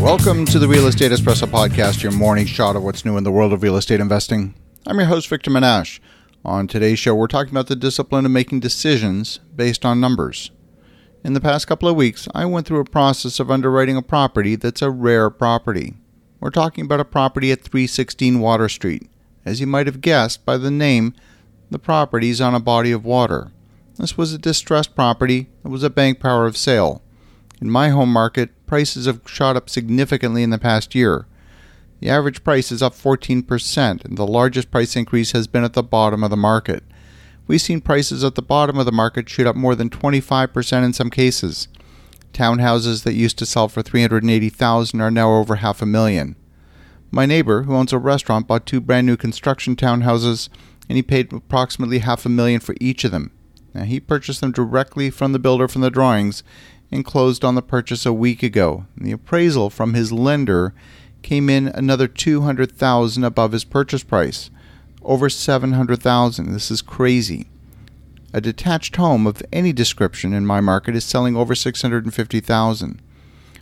Welcome to the Real Estate Espresso Podcast, your morning shot of what's new in the world of real estate investing. I'm your host, Victor Menasce. On today's show, we're talking about the discipline of making decisions based on numbers. In the past couple of weeks, I went through a process of underwriting a property that's a rare property. We're talking about a property at 316 Water Street. As you might have guessed by the name, the property is on a body of water. This was a distressed property that was a bank power of sale. In my home market, prices have shot up significantly in the past year. The average price is up 14%, and the largest price increase has been at the bottom of the market. We've seen prices at the bottom of the market shoot up more than 25% in some cases. Townhouses that used to sell for 380,000 are now over half a million. My neighbor, who owns a restaurant, bought two brand new construction townhouses and he paid approximately half a million for each of them. Now, he purchased them directly from the builder from the drawings and closed on the purchase a week ago. The appraisal from his lender came in another 200,000 above his purchase price. Over 700,000. This is crazy. A detached home of any description in my market is selling over 650,000.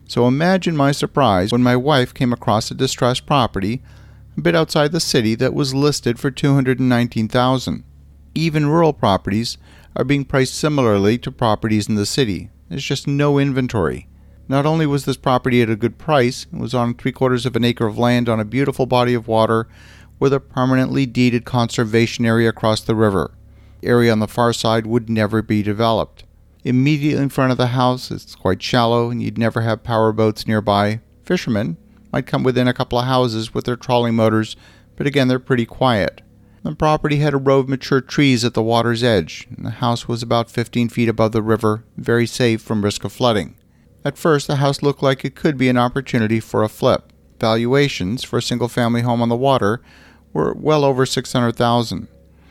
So imagine my surprise when my wife came across a distressed property a bit outside the city that was listed for 219,000. Even rural properties are being priced similarly to properties in the city. There's just no inventory. Not only was this property at a good price, it was on three quarters of an acre of land on a beautiful body of water with a permanently deeded conservation area across the river. The area on the far side would never be developed. Immediately in front of the house, it's quite shallow and you'd never have power boats nearby. Fishermen might come within a couple of houses with their trolling motors, but again, they're pretty quiet. The property had a row of mature trees at the water's edge, and the house was about 15 feet above the river, very safe from risk of flooding. At first, the house looked like it could be an opportunity for a flip. Valuations for a single family home on the water were well over 600,000.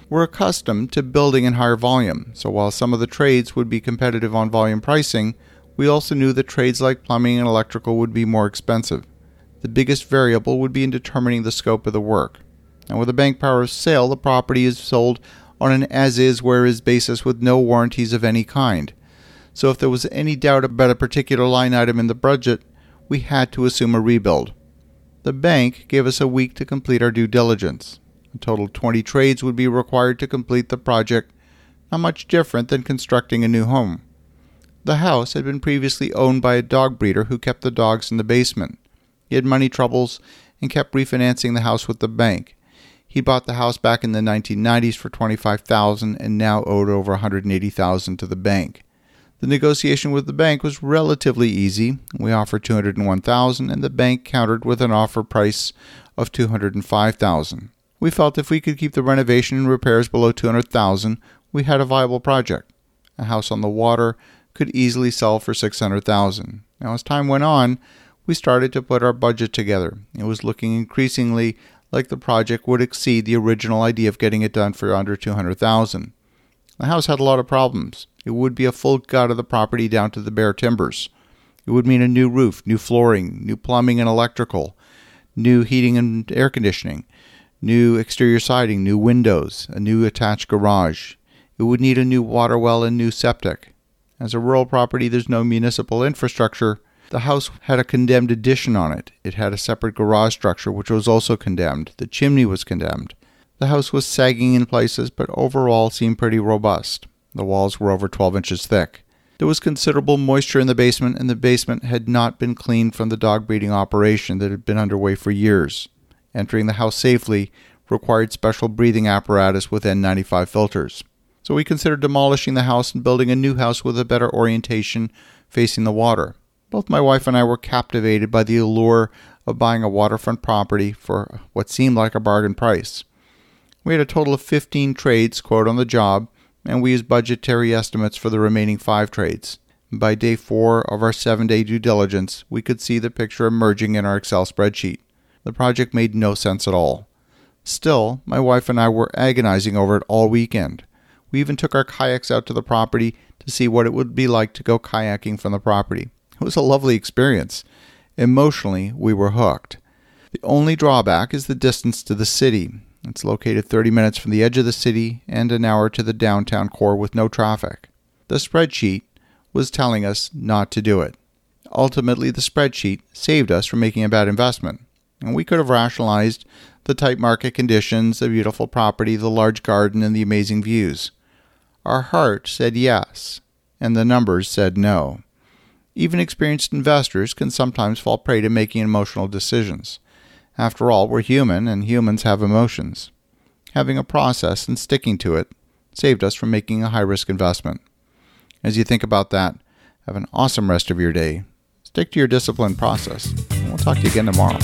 We're accustomed to building in higher volume, so while some of the trades would be competitive on volume pricing, we also knew that trades like plumbing and electrical would be more expensive. The biggest variable would be in determining the scope of the work. And with a bank power of sale, the property is sold on an as is, where is basis with no warranties of any kind. So if there was any doubt about a particular line item in the budget, we had to assume a rebuild. The bank gave us a week to complete our due diligence. A total of 20 trades would be required to complete the project, not much different than constructing a new home. The house had been previously owned by a dog breeder who kept the dogs in the basement. He had money troubles and kept refinancing the house with the bank. He bought the house back in the 1990s for 25,000 and now owed over 180,000 to the bank. The negotiation with the bank was relatively easy. We offered 201,000 and the bank countered with an offer price of 205,000. We felt if we could keep the renovation and repairs below 200,000, we had a viable project. A house on the water could easily sell for 600,000. Now as time went on, we started to put our budget together. It was looking increasingly like the project would exceed the original idea of getting it done for under 200,000. The house had a lot of problems. It would be a full gut of the property down to the bare timbers. It would mean a new roof, new flooring, new plumbing and electrical, new heating and air conditioning, new exterior siding, new windows, a new attached garage. It would need a new water well and new septic. As a rural property, there's no municipal infrastructure, the house had a condemned addition on it. It had a separate garage structure, which was also condemned. The chimney was condemned. The house was sagging in places, but overall seemed pretty robust. The walls were over 12 inches thick. There was considerable moisture in the basement, and the basement had not been cleaned from the dog breeding operation that had been underway for years. Entering the house safely required special breathing apparatus with N95 filters. So we considered demolishing the house and building a new house with a better orientation facing the water. Both my wife and I were captivated by the allure of buying a waterfront property for what seemed like a bargain price. We had a total of 15 trades quote on the job, and we used budgetary estimates for the remaining five trades. By day four of our seven day due diligence, we could see the picture emerging in our Excel spreadsheet. The project made no sense at all. Still, my wife and I were agonizing over it all weekend. We even took our kayaks out to the property to see what it would be like to go kayaking from the property. It was a lovely experience. Emotionally, we were hooked. The only drawback is the distance to the city. It's located 30 minutes from the edge of the city and an hour to the downtown core with no traffic. The spreadsheet was telling us not to do it. Ultimately, the spreadsheet saved us from making a bad investment, and we could have rationalized the tight market conditions, the beautiful property, the large garden, and the amazing views. Our heart said yes, and the numbers said no. Even experienced investors can sometimes fall prey to making emotional decisions. After all, we're human, and humans have emotions. Having a process and sticking to it saved us from making a high risk investment. As you think about that, have an awesome rest of your day. Stick to your disciplined process, and we'll talk to you again tomorrow.